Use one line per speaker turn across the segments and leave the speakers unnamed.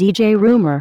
DJ Rumor.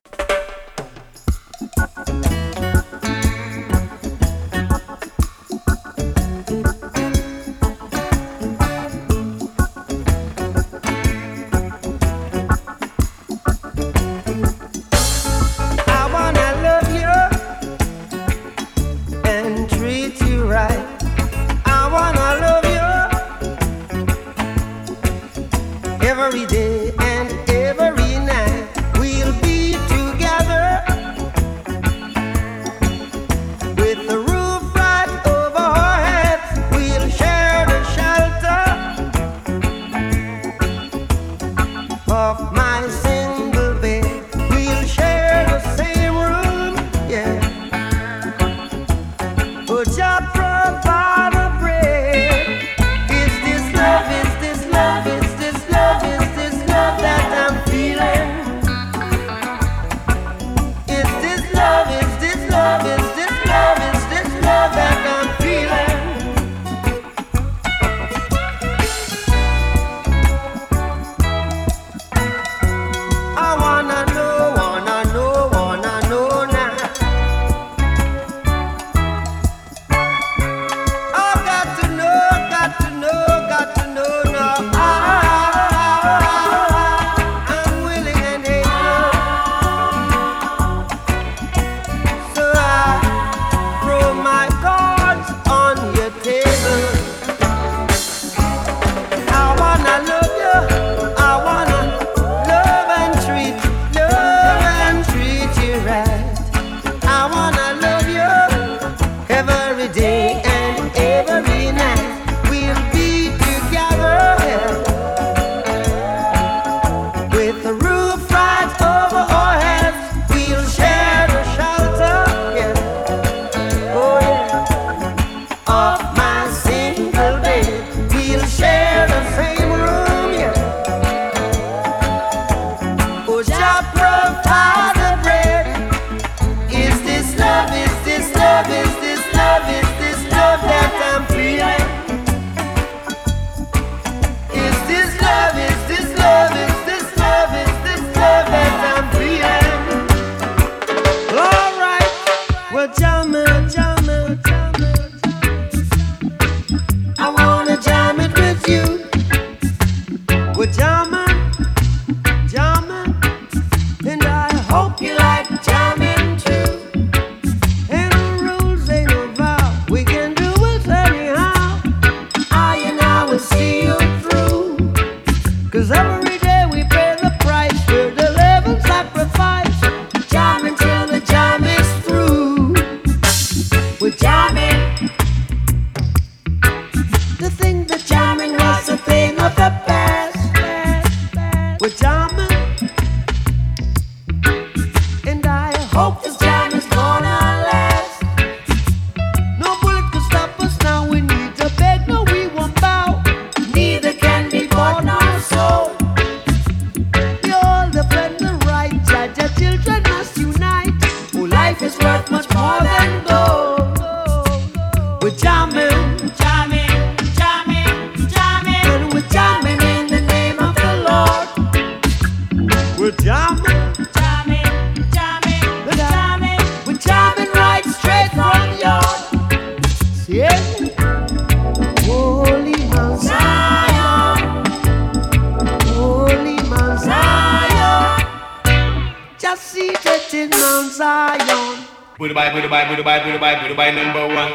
Buddha by Buddha by Buddha by number one.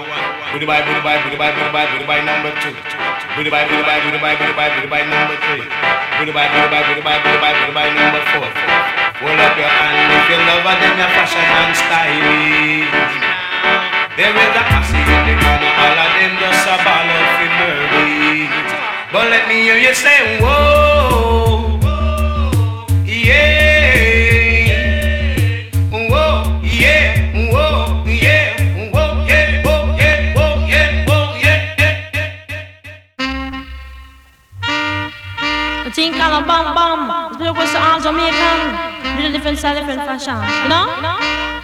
Buddha by Buddha by Buddha by Buddha by Buddha by number two. Buddha by Buddha by Buddha by Buddha by Buddha by number three. Buddha by Buddha by Buddha by Buddha by Buddha by number four. Hold up your hand if you love her, then your fashion and styling. There is a posse in the corner, all of them just a ball of fury. But let me hear you say, whoa, yeah.
Think on a bomb bomb. Do you to all Jamaican? Different style, different fashion. You know? You know?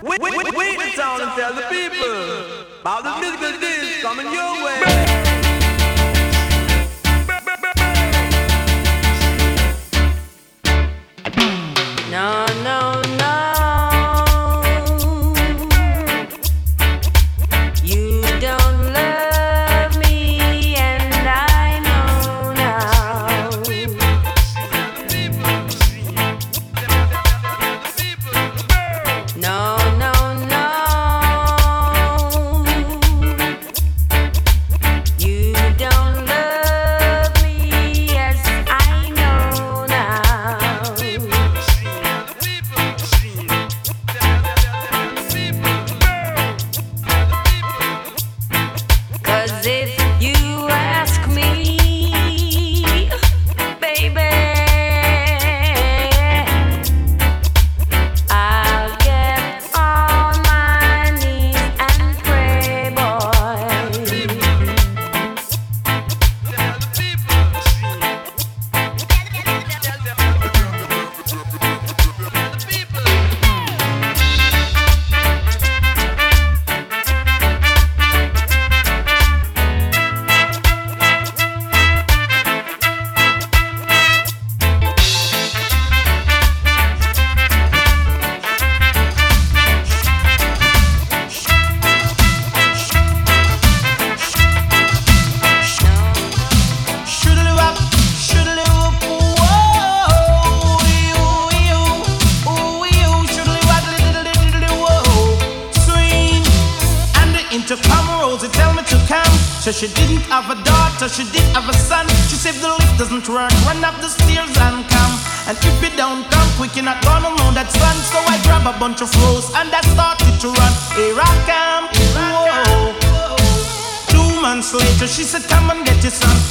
Wait,
the town and tell the people about the musical days coming your way.
No, no,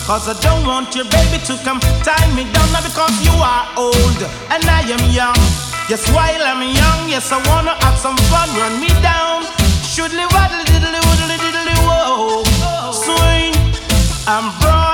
Cause I don't want your baby to come tie me down now because you are old and I am young. Yes, while I'm young, yes, I wanna have some fun, run me down. Should live waddle diddly diddly whoa. Swing, I'm broad,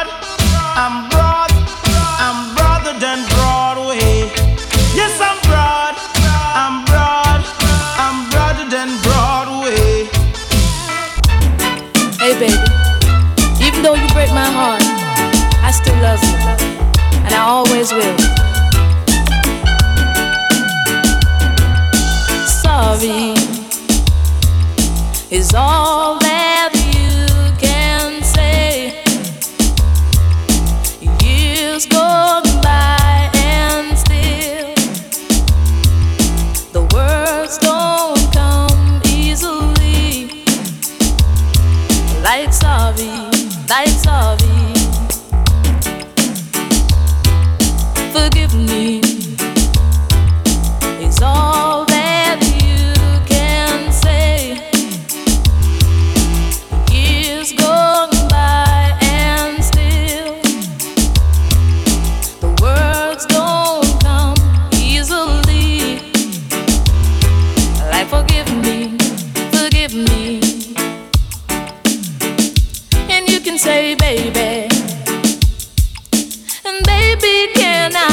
can
say, baby. at the right time.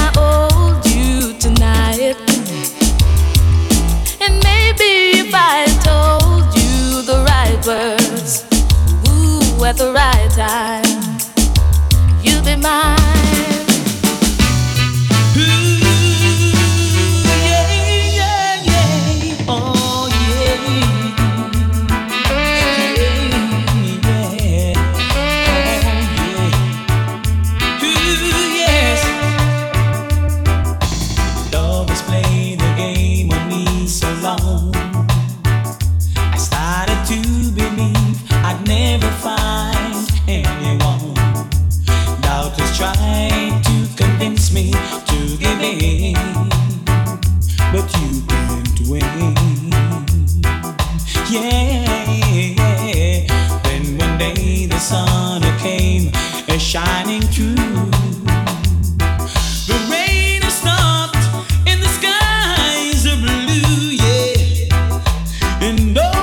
and no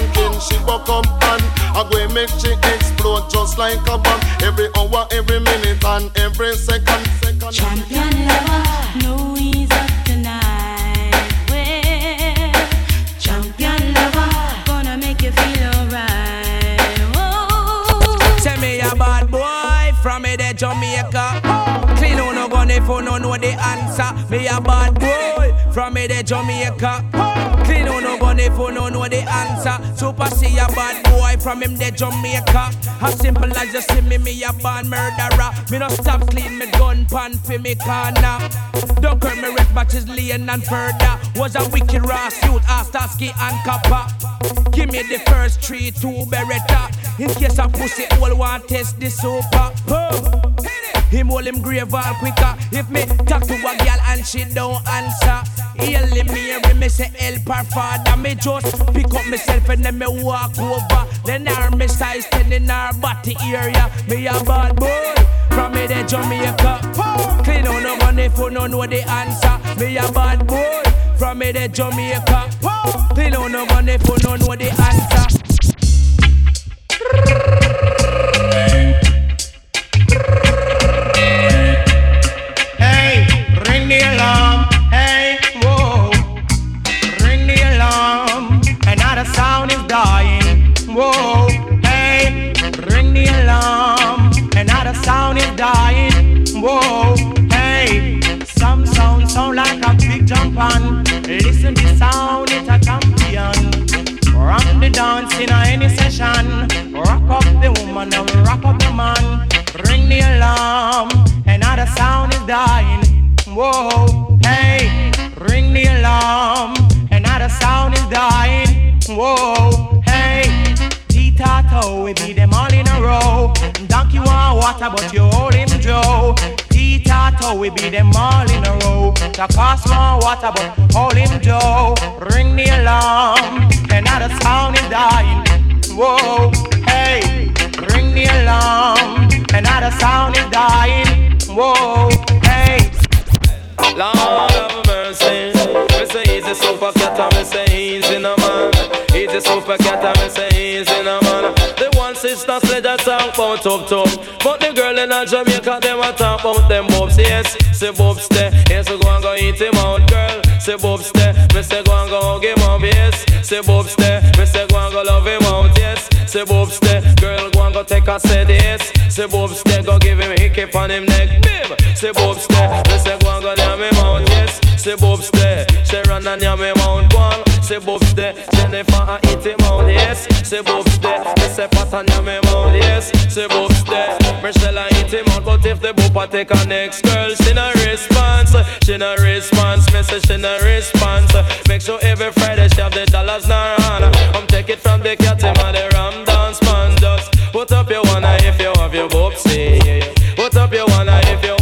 thinking she buck up and I go make she explode just like a bomb Every hour, every minute and every second, second. Champion lover, no ease up tonight Champion lover, gonna make you feel alright oh. Me bad boy from Jamaica oh. Clean on no gun
if you no know the answer Me a bad boy from me the Jamaica oh. Clean on no gun if you no know the answer. Super see a bad boy from him the Jamaica. As simple as you see me, me a bad murderer. Me no stop clean me gun pan for me corner. Don't hurt me red batches laying and further. Was a wicked raw suit, Starsky and Kappa. Give me the first three, two Beretta. In case a pussy all want test the super. Oh. Him hold him grave all quicker. If me talk to a girl and she don't answer, heal me every me say help her father. Me just pick up myself and then me walk over. Then her me size ten in her body area. Me a bad boy from me the Jamaica. Clean on no money you no know the answer. Me a bad boy from me the Jamaica. Clean on no money you no know the answer.
Dance in any session. Rock up the woman and rock up the man. Ring the alarm, another sound is dying. Whoa, hey, ring the alarm, another sound is dying. Whoa, hey, T-Tato, we be them all in a row. Donkey want water, but you hold him Joe. T-Tato, we be them all in a row. The cost more water, but hold him Joe. Ring the alarm, another sound is dying. Whoa, hey, ring the alarm, another sound is dying. Whoa, hey.
Lord of mercy, me say a super cat, me say he's in a man. A super cat, me say he's in a man. The one sister said that talk about up top, but the girl in Jamaica them a talk about them bobs. Yes, say bobs there, yes go and go eat him out, girl. Say bobs there, me say go and go hug him up. Yes, say bobs there, me say go and go love him out. Yes, say bobs there, girl go and go take a set. Yes, say bobs there, go give him a hickey on him neck. Bim, say bobs there, me say go and go down me mount. Yes, say bobs there, Sharon and ya me mount one. Say bobs there, Jennifer eat him out. Yes, say bobs there, me say pat and ya me mount. Yes, say bobs there, Michelle eat him out. But if the boopa take a next girl, she no response, she no response. Me say she no response. Make sure every Friday she have the dollars in her. Come take it from the cat him and the ram dance man. Just put up your one if you have your. Yeah, yeah. Put up your one if you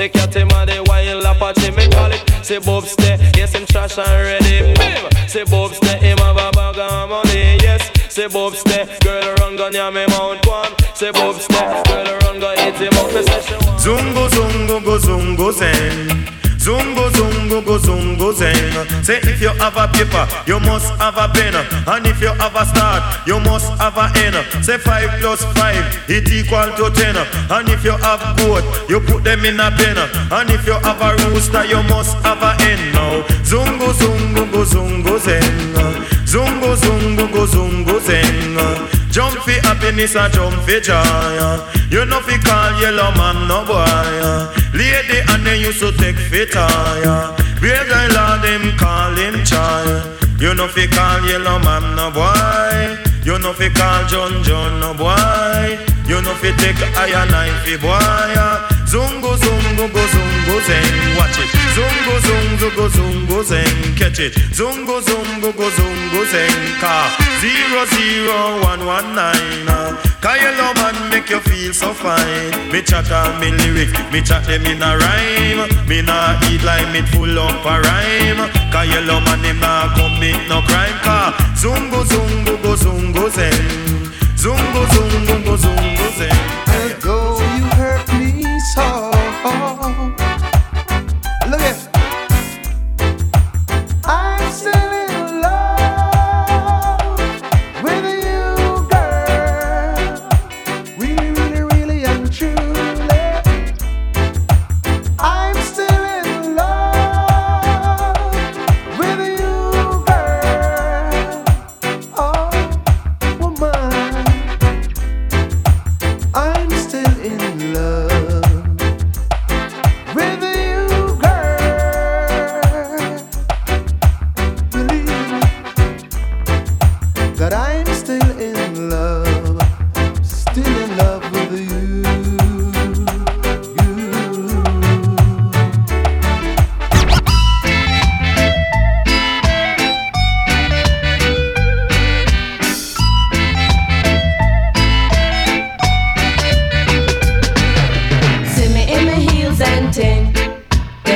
the cat him and the wild apache. Me call it say boobs there. Yes, him trash and ready. Bim. Say boobs there, him have a bag of money. Yes. Say boobs there, girl run gun ya me mount one. Say boobs there, girl run gun hit him up. Me say she want.
Zungo zungo go zungo zen. Zungo zungo go zungo zen. Say if you have a paper, you must have a pen. And if you have a start, you must have a end. Say five plus five, it equal to ten. And if you have goat, you put them in a pen. And if you have a rooster, you must have a hen. Now zungo zungo go zungo zen. Zungo zungo go zungo zen. Jump for happiness and jump for joy. You know fi call Yellowman no boy. Lady and then you so take fit tire. Real guy lord them call him child. You know fi call Yellowman no boy. You know fi call John John no boy. You know fi take iron knife fi boy. Zungo zungo go zungo zen, watch it. Zungo zungo go zungo zen, catch it. Zungo zungo go zungo zen, car zero zero one one nine. love man make you feel so fine. Me chat on me lyrics, me chat them in a rhyme. Me nah eat like me full up a rhyme. Love man him nah commit no crime. Car zungo zungo go zungo zen, zungo zungo go zungo zen.
Go, you hurt me so.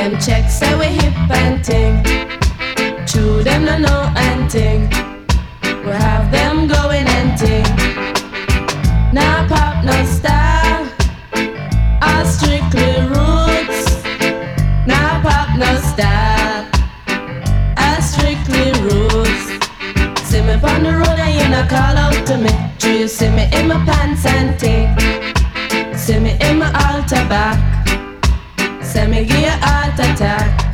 Them checks say we hip and ting. True, them no know and ting. We have them going and ting. Now pop no style. All strictly roots. Now pop no style. All strictly roots. See me on the road and you not call out to me. Do you see me in my pants and ting? See me in my altar back. Say me give you heart attack.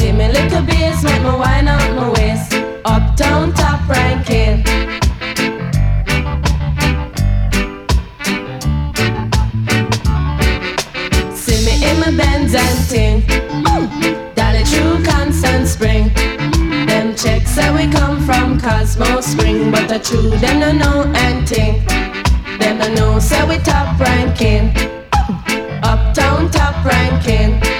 Give me little bass, make me wine out my waist. Uptown top ranking. See me in my Benz and ting. Dolly true constant spring. Them checks say we come from Cosmo Spring, but the true them no know and. Them no know say we top ranking. Top ranking.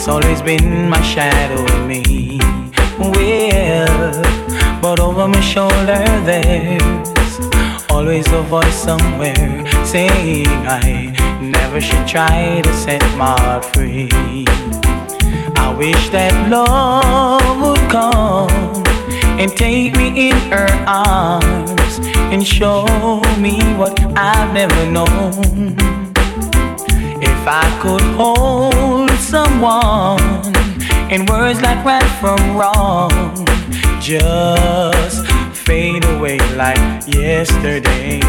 It's always been my shadow in me. Well, but over my shoulder there's always a voice somewhere saying I never should try to set my heart free. I wish that love would come and take me in her arms and show me what I've never known. If I could hold someone in words like right from wrong, just fade away like yesterday.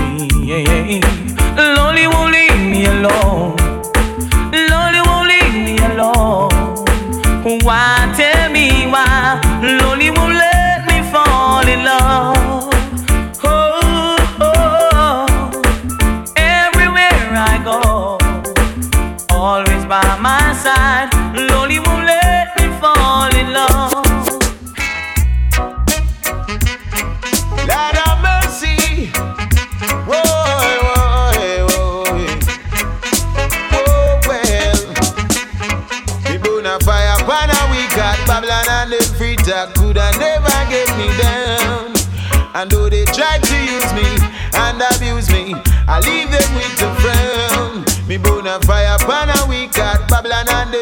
Lonely won't leave me alone. Lonely won't leave me alone. Why tell me why? Lonely won't side. Lonely won't let me fall in love.
Lord have mercy. Whoa, oh, well. Burn a fire upon a week at Babylon and them free talk coulda never get me down. And though they tried to use me and abuse me, I leave them with a frown. Me burn a fire upon a week at Babylon and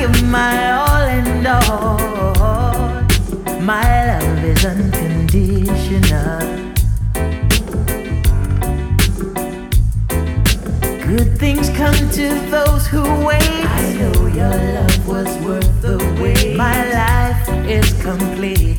give my all and all. My love is unconditional. Good things come to those who wait. I know your love was worth the wait. My life is complete.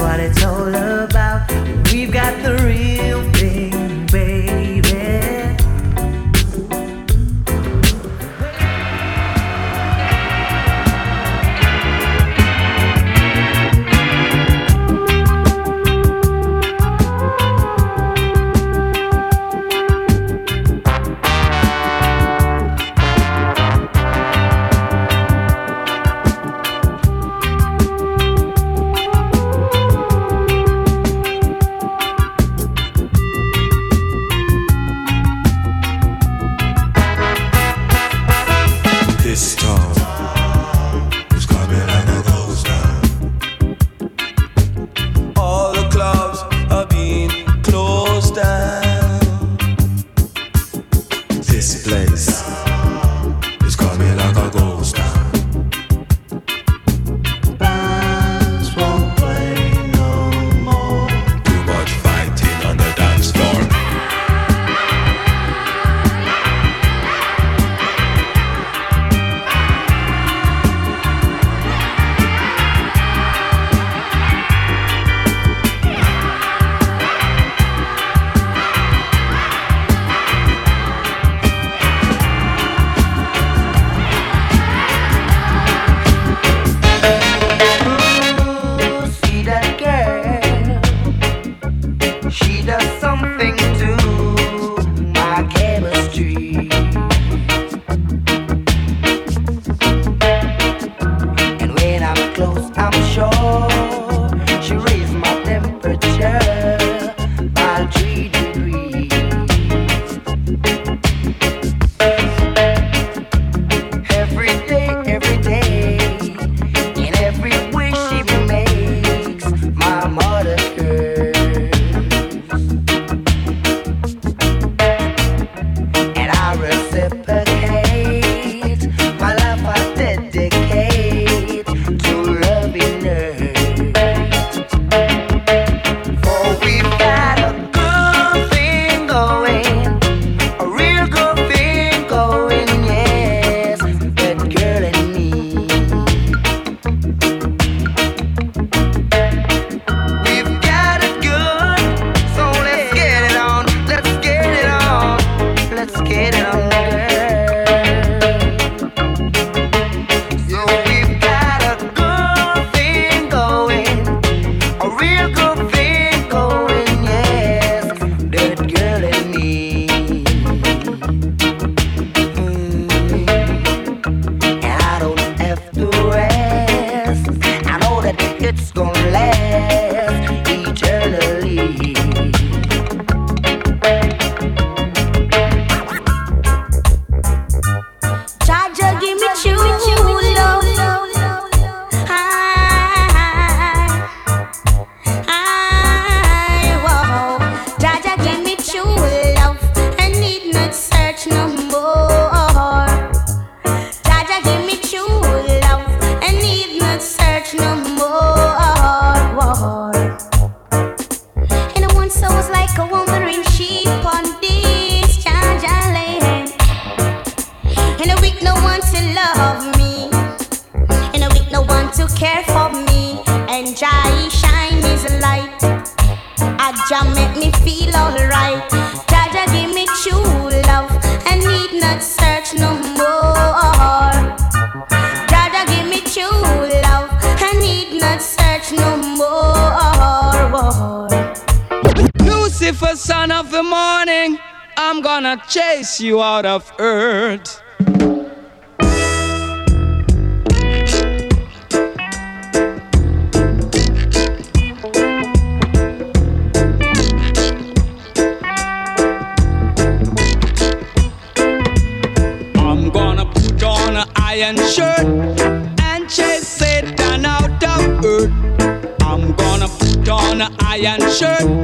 what it's all about.
Morning, I'm gonna chase you out of earth. I'm gonna put on an iron shirt and chase Satan out of earth. I'm gonna put on an iron shirt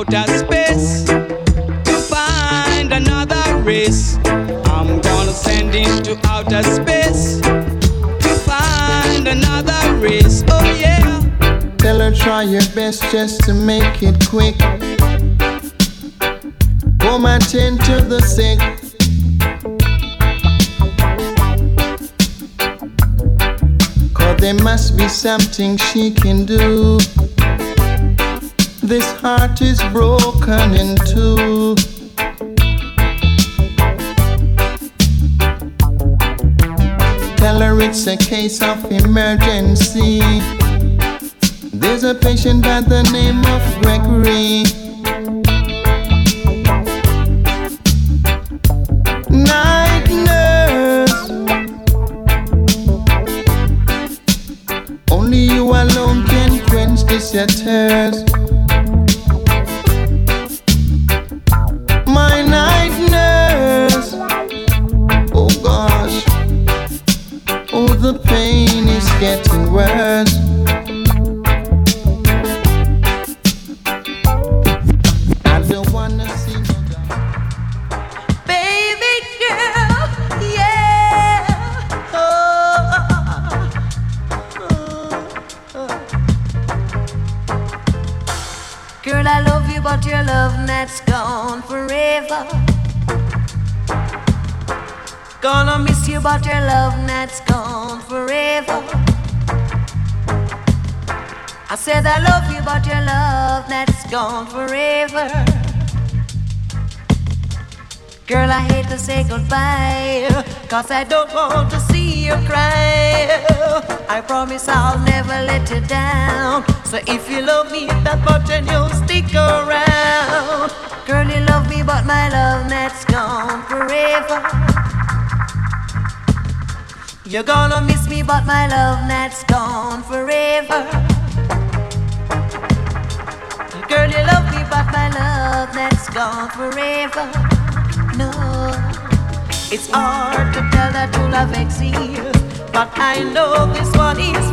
outer space to find another race. I'm gonna send him to outer space to find another race. Oh yeah.
Tell her try your best just to make it quick. Come attend to the sick. Cause there must be something she can do. This heart is broken in two. Tell her it's a case of emergency. There's a patient by the name of Gregory. Night nurse. Only you alone can quench this your
that's gone forever. Girl, I hate to say goodbye, cause I don't want to see you cry. I promise I'll never let you down. So if you love me that much, then you'll stick around. Girl, you love me, but my love that's gone forever. You're gonna miss me, but my love that's gone forever. Girl, you love me, but my love that's gone forever. No, it's hard to tell that true love exists, but I know this one is.